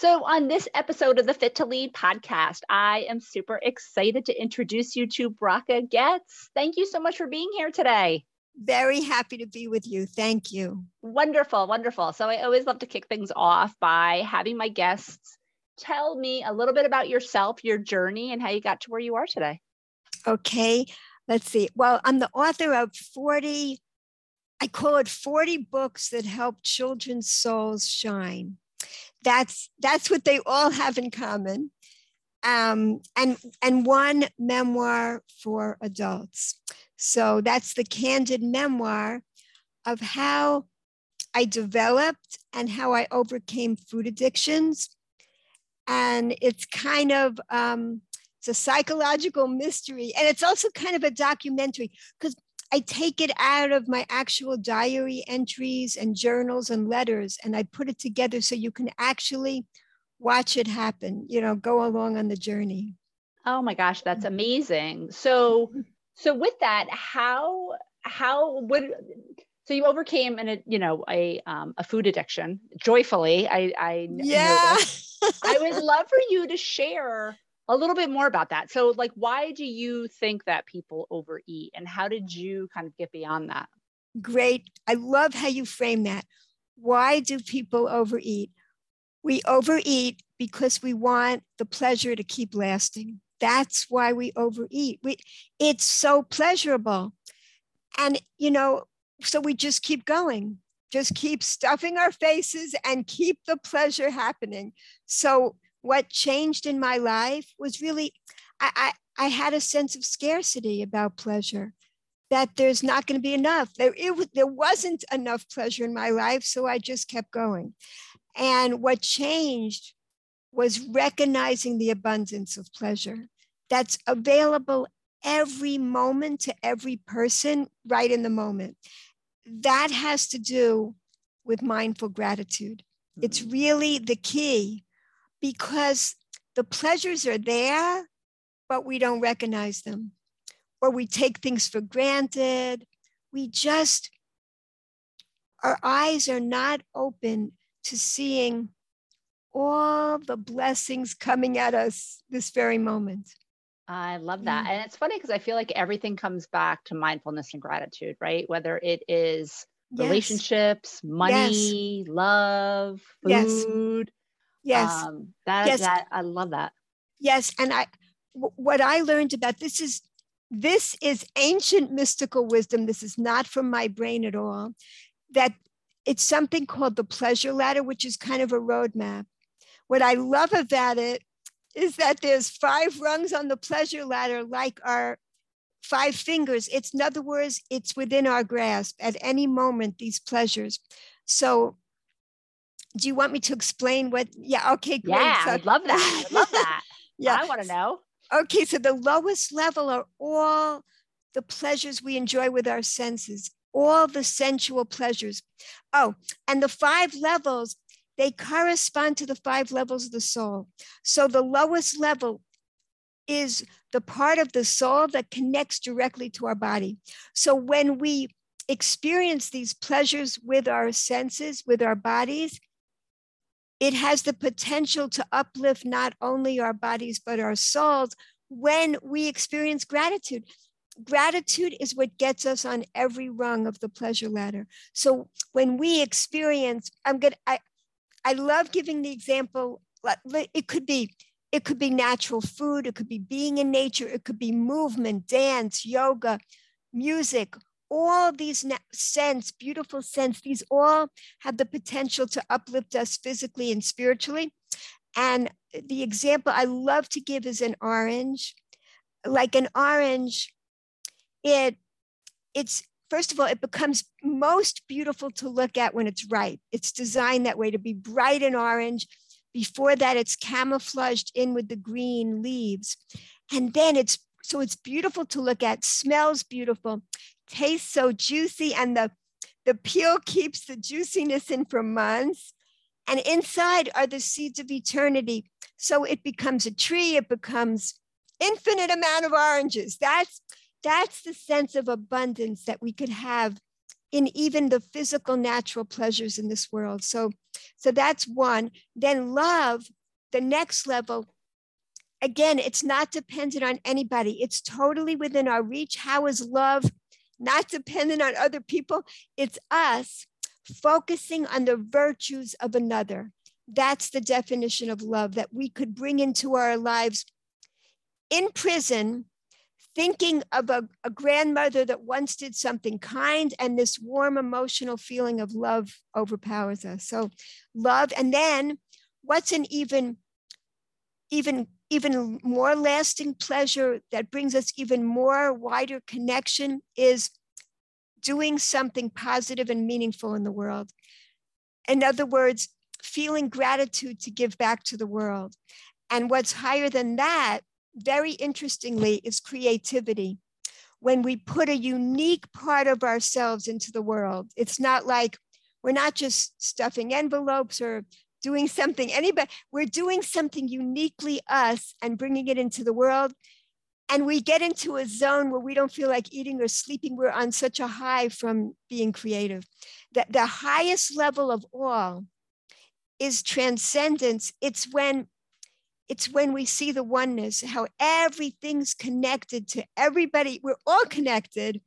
So, on this episode of the Fit to Lead podcast, I am super excited to introduce you to Bracha Goetz. Thank you so much for being here today. Very happy to be with you. Thank you. Wonderful, wonderful. So, I always love to kick things off by having my guests tell me a little bit about yourself, your journey, and how you got to where you are today. Okay, let's see. Well, I'm the author of 40, I call it 40 books that help children's souls shine that's that's what they all have in common. Um, and and one memoir for adults. So that's the candid memoir of how i developed and how i overcame food addictions. And it's kind of um, it's a psychological mystery. And it's also kind of a documentary because I take it out of my actual diary entries and journals and letters, and I put it together so you can actually watch it happen, you know, go along on the journey. Oh my gosh, that's mm-hmm. amazing. So, mm-hmm. so with that, how, how would, so you overcame an, you know, a, um, a food addiction joyfully. I, I, yeah. I would love for you to share a little bit more about that. So, like, why do you think that people overeat and how did you kind of get beyond that? Great. I love how you frame that. Why do people overeat? We overeat because we want the pleasure to keep lasting. That's why we overeat. We, it's so pleasurable. And, you know, so we just keep going, just keep stuffing our faces and keep the pleasure happening. So what changed in my life was really I, I, I had a sense of scarcity about pleasure that there's not going to be enough. There, it, there wasn't enough pleasure in my life so i just kept going. And what changed was recognizing the abundance of pleasure that's available every moment to every person right in the moment. That has to do with mindful gratitude. It's mm-hmm. really the key because the pleasures are there, but we don't recognize them. Or we take things for granted. We just, our eyes are not open to seeing all the blessings coming at us this very moment. I love that. Mm. And it's funny because I feel like everything comes back to mindfulness and gratitude, right? Whether it is yes. relationships, money, yes. love, food. Yes. Um, that, yes. that I love that. Yes. And I, w- what I learned about this is, this is ancient mystical wisdom. This is not from my brain at all. That it's something called the pleasure ladder, which is kind of a roadmap. What I love about it is that there's five rungs on the pleasure ladder, like our five fingers. It's in other words, it's within our grasp at any moment, these pleasures. So do you want me to explain what? Yeah, okay, great. Yeah, so, I love that. I love that. yeah, I want to know. Okay, so the lowest level are all the pleasures we enjoy with our senses, all the sensual pleasures. Oh, and the five levels, they correspond to the five levels of the soul. So the lowest level is the part of the soul that connects directly to our body. So when we experience these pleasures with our senses, with our bodies, it has the potential to uplift not only our bodies, but our souls when we experience gratitude. Gratitude is what gets us on every rung of the pleasure ladder. So when we experience, I'm good. I, I love giving the example. It could be, it could be natural food. It could be being in nature. It could be movement, dance, yoga, music, all these scents, beautiful scents, these all have the potential to uplift us physically and spiritually. And the example I love to give is an orange. Like an orange, it it's first of all, it becomes most beautiful to look at when it's ripe. It's designed that way to be bright and orange. Before that, it's camouflaged in with the green leaves. And then it's so it's beautiful to look at, smells beautiful, tastes so juicy, and the, the peel keeps the juiciness in for months. And inside are the seeds of eternity. So it becomes a tree, it becomes infinite amount of oranges. That's that's the sense of abundance that we could have in even the physical natural pleasures in this world. So, so that's one. Then love, the next level, again, it's not dependent on anybody. It's totally within our reach. How is love not dependent on other people? It's us focusing on the virtues of another. That's the definition of love that we could bring into our lives in prison thinking of a, a, grandmother that once did something kind and this warm emotional feeling of love overpowers us so love and then what's an even even even more lasting pleasure that brings us even more wider connection is doing something positive and meaningful in the world in other words feeling gratitude to give back to the world and what's higher than that very interestingly, is creativity. When we put a unique part of ourselves into the world, it's not like we're not just stuffing envelopes or doing something anybody we're doing something uniquely us and bringing it into the world and we get into a zone where we don't feel like eating or sleeping we're on such a high from being creative that the highest level of all is transcendence it's when it's when we see the oneness, how everything's connected to everybody. We're all connected.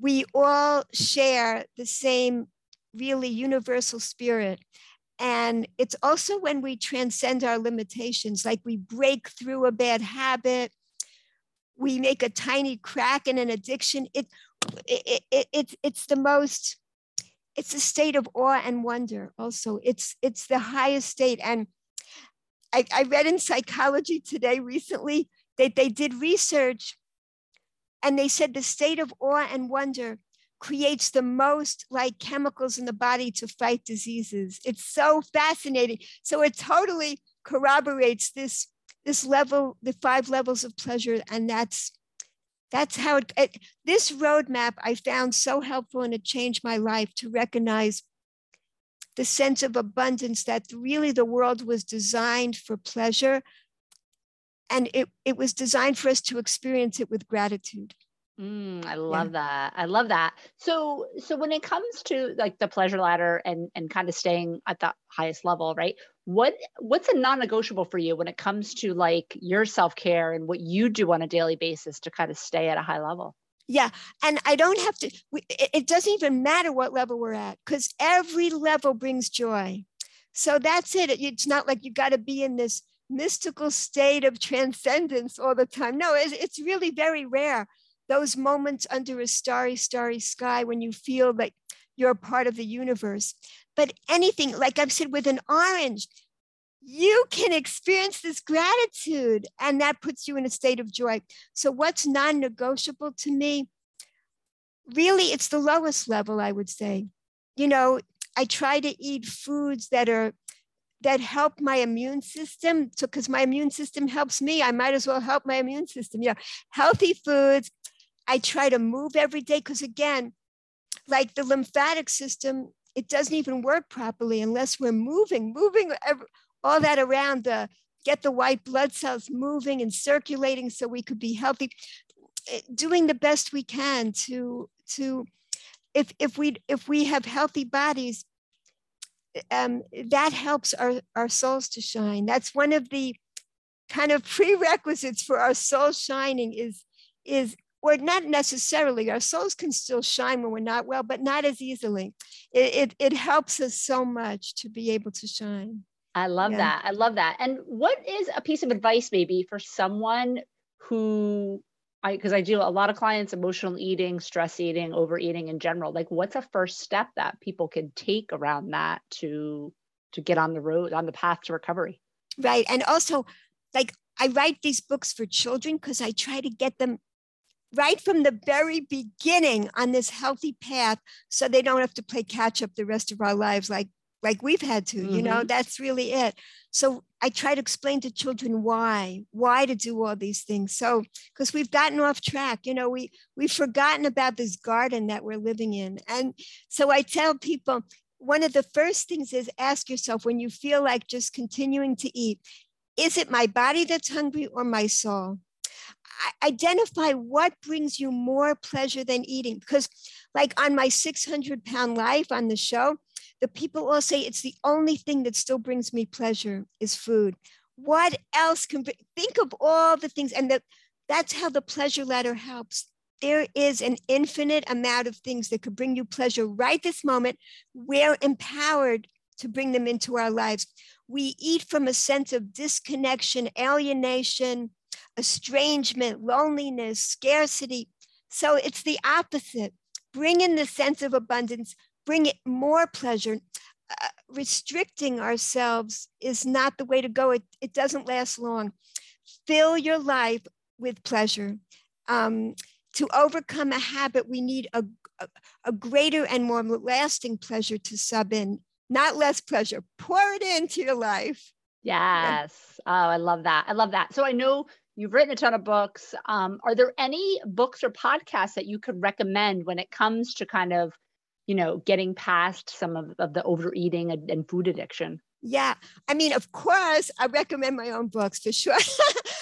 We all share the same really universal spirit. And it's also when we transcend our limitations, like we break through a bad habit, we make a tiny crack in an addiction. It, it, it, it, it's the most, it's a state of awe and wonder also. It's, it's the highest state. And I, I read in psychology today recently that they did research and they said the state of awe and wonder creates the most like chemicals in the body to fight diseases. It's so fascinating. So it totally corroborates this this level, the five levels of pleasure, and that's that's how it, it this roadmap I found so helpful and it changed my life to recognize the sense of abundance that really the world was designed for pleasure and it, it was designed for us to experience it with gratitude mm, i love yeah. that i love that so so when it comes to like the pleasure ladder and and kind of staying at the highest level right what what's a non-negotiable for you when it comes to like your self-care and what you do on a daily basis to kind of stay at a high level yeah. And I don't have to, it doesn't even matter what level we're at because every level brings joy. So that's it. It's not like you got to be in this mystical state of transcendence all the time. No, it's really very rare. Those moments under a starry, starry sky when you feel like you're a part of the universe. But anything, like I've said with an orange, you can experience this gratitude and that puts you in a state of joy. So, what's non negotiable to me? Really, it's the lowest level, I would say. You know, I try to eat foods that are that help my immune system. So, because my immune system helps me, I might as well help my immune system. Yeah, healthy foods. I try to move every day because, again, like the lymphatic system, it doesn't even work properly unless we're moving, moving all that around the get the white blood cells moving and circulating so we could be healthy eh, doing the best we can to to if if we if we have healthy bodies um, that helps our, our souls to shine. That's one of the kind of prerequisites for our soul shining is is or not necessarily our souls can still shine when we're not well but not as easily it, it, it helps us so much to be able to shine I love yeah. that. I love that. And what is a piece of advice maybe for someone who I because I do a lot of clients emotional eating, stress eating, overeating in general. Like what's a first step that people can take around that to to get on the road on the path to recovery? Right. And also like I write these books for children because I try to get them right from the very beginning on this healthy path so they don't have to play catch up the rest of our lives like like we've had to, mm-hmm. you know, mm-hmm. that's really it. So I try to explain to children why, why to do all these things. So, because we've gotten off track, you know, we we've forgotten about this garden that we're living in. And so I tell people, one of the first things is ask yourself when you feel like just continuing to eat, is it my body that's hungry or my soul? Identify what brings you more pleasure than eating. Because, like on my 600 pound life on the show, the people all say it's the only thing that still brings me pleasure is food. What else can think of all the things? And that that's how the pleasure ladder helps. There is an infinite amount of things that could bring you pleasure right this moment. We're empowered to bring them into our lives. We eat from a sense of disconnection, alienation, estrangement, loneliness, scarcity. So it's the opposite. Bring in the sense of abundance, bring it more pleasure. Uh, restricting ourselves is not the way to go. It, it doesn't last long. Fill your life with pleasure. Um, to overcome a habit, we need a, a, a greater and more lasting pleasure to sub in, not less pleasure. Pour it into your life. Yes. Oh, I love that. I love that. So I know you've written a ton of books. Um, are there any books or podcasts that you could recommend when it comes to kind of, you know, getting past some of, of the overeating and, and food addiction? Yeah. I mean, of course, I recommend my own books for sure.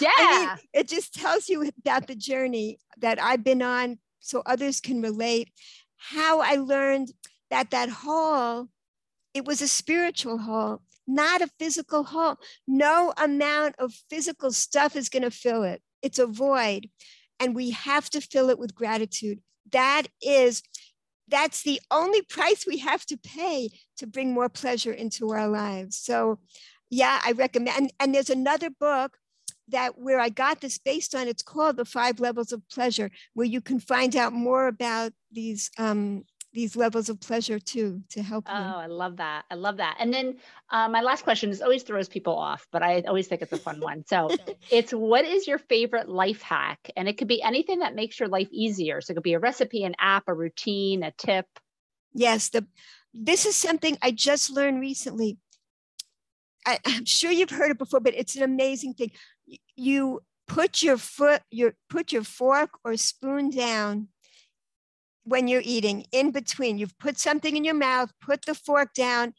Yeah. I mean, it just tells you about the journey that I've been on so others can relate. How I learned that that hole, it was a spiritual hole, not a physical home. No amount of physical stuff is going to fill it. It's a void. And we have to fill it with gratitude. That is that's the only price we have to pay to bring more pleasure into our lives. So, yeah, I recommend. And, and there's another book that where I got this based on. It's called The Five Levels of Pleasure, where you can find out more about these um, these levels of pleasure too to help oh i love that. I love that. And then uh, my last question is always throws people off but i always think it's a fun one. So it's what is your favorite life hack? And it could be anything that makes your life easier. So it could be a recipe an app a routine a tip. Yes the this is something i just learned recently. I, i'm sure you've heard it before but it's an amazing thing. You put your foot your put your fork or spoon down when you're eating in between. You've put something in your mouth, put the fork down,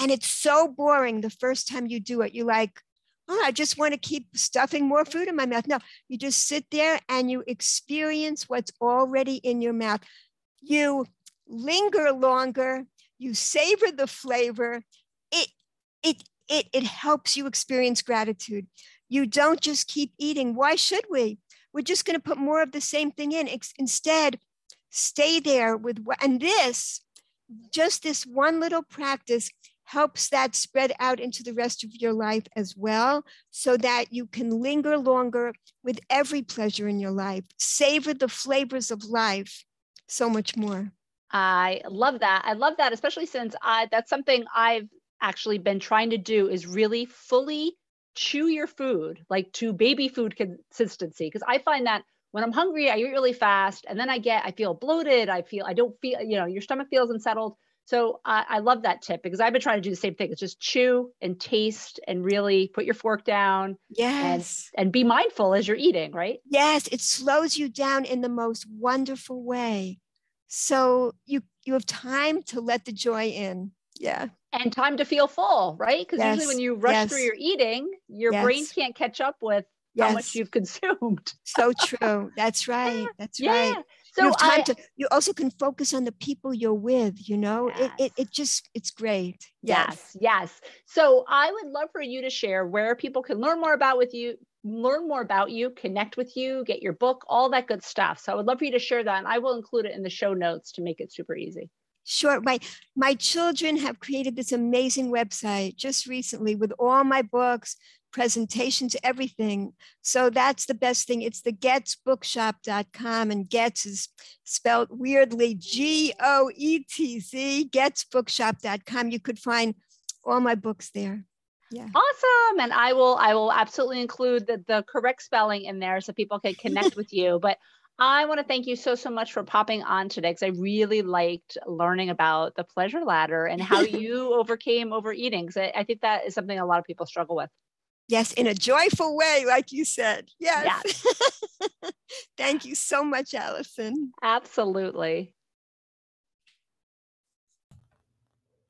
and it's so boring the first time you do it. You're like, oh, I just want to keep stuffing more food in my mouth. No, you just sit there and you experience what's already in your mouth. You linger longer, you savor the flavor. It, it, it, it helps you experience gratitude. You don't just keep eating. Why should we? We're just going to put more of the same thing in. Instead, stay there with, and this, just this one little practice helps that spread out into the rest of your life as well, so that you can linger longer with every pleasure in your life, savor the flavors of life so much more. I love that. I love that, especially since I that's something I've actually been trying to do is really fully chew your food, like to baby food consistency. Because I find that when I'm hungry, I eat really fast, and then I get, I feel bloated. I feel, I don't feel, you know, your stomach feels unsettled. So I, I love that tip because I've been trying to do the same thing. It's just chew and taste and really put your fork down. Yes. And, and be mindful as you're eating, right? Yes. It slows you down in the most wonderful way. So you you have time to let the joy in. Yeah. And time to feel full, right? Because yes. usually when you rush yes. through your eating, your yes. brain can't catch up with yes. how much you've consumed. so true. That's right. That's yeah. right. So you I, to you also can focus on the people you're with, you know. Yes. It, it it just it's great. Yes. yes, yes. So I would love for you to share where people can learn more about with you, learn more about you, connect with you, get your book, all that good stuff. So I would love for you to share that and I will include it in the show notes to make it super easy. Sure. My my children have created this amazing website just recently with all my books, presentations, everything. So that's the best thing. It's the goetzbookshop.com and Goetz is spelled weirdly G-O-E-T-Z, goetzbookshop.com. You could find all my books there. Yeah. Awesome. And I will I will absolutely include the, the correct spelling in there so people can connect with you. But I want to thank you so, so much for popping on today because I really liked learning about the pleasure ladder and how you overcame overeating. Because I, I, think that is something a lot of people struggle with. Yes, in a joyful way, like you said. Yes. yes. thank you so much, Allison. Absolutely.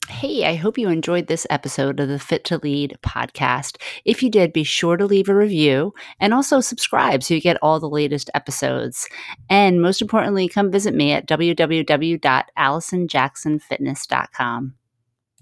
Hey, I hope you enjoyed this episode of the Fit to Lead podcast. If you did, be sure to leave a review and also subscribe so you get all the latest episodes. And most importantly, come visit me at www.allisonjacksonfitness.com.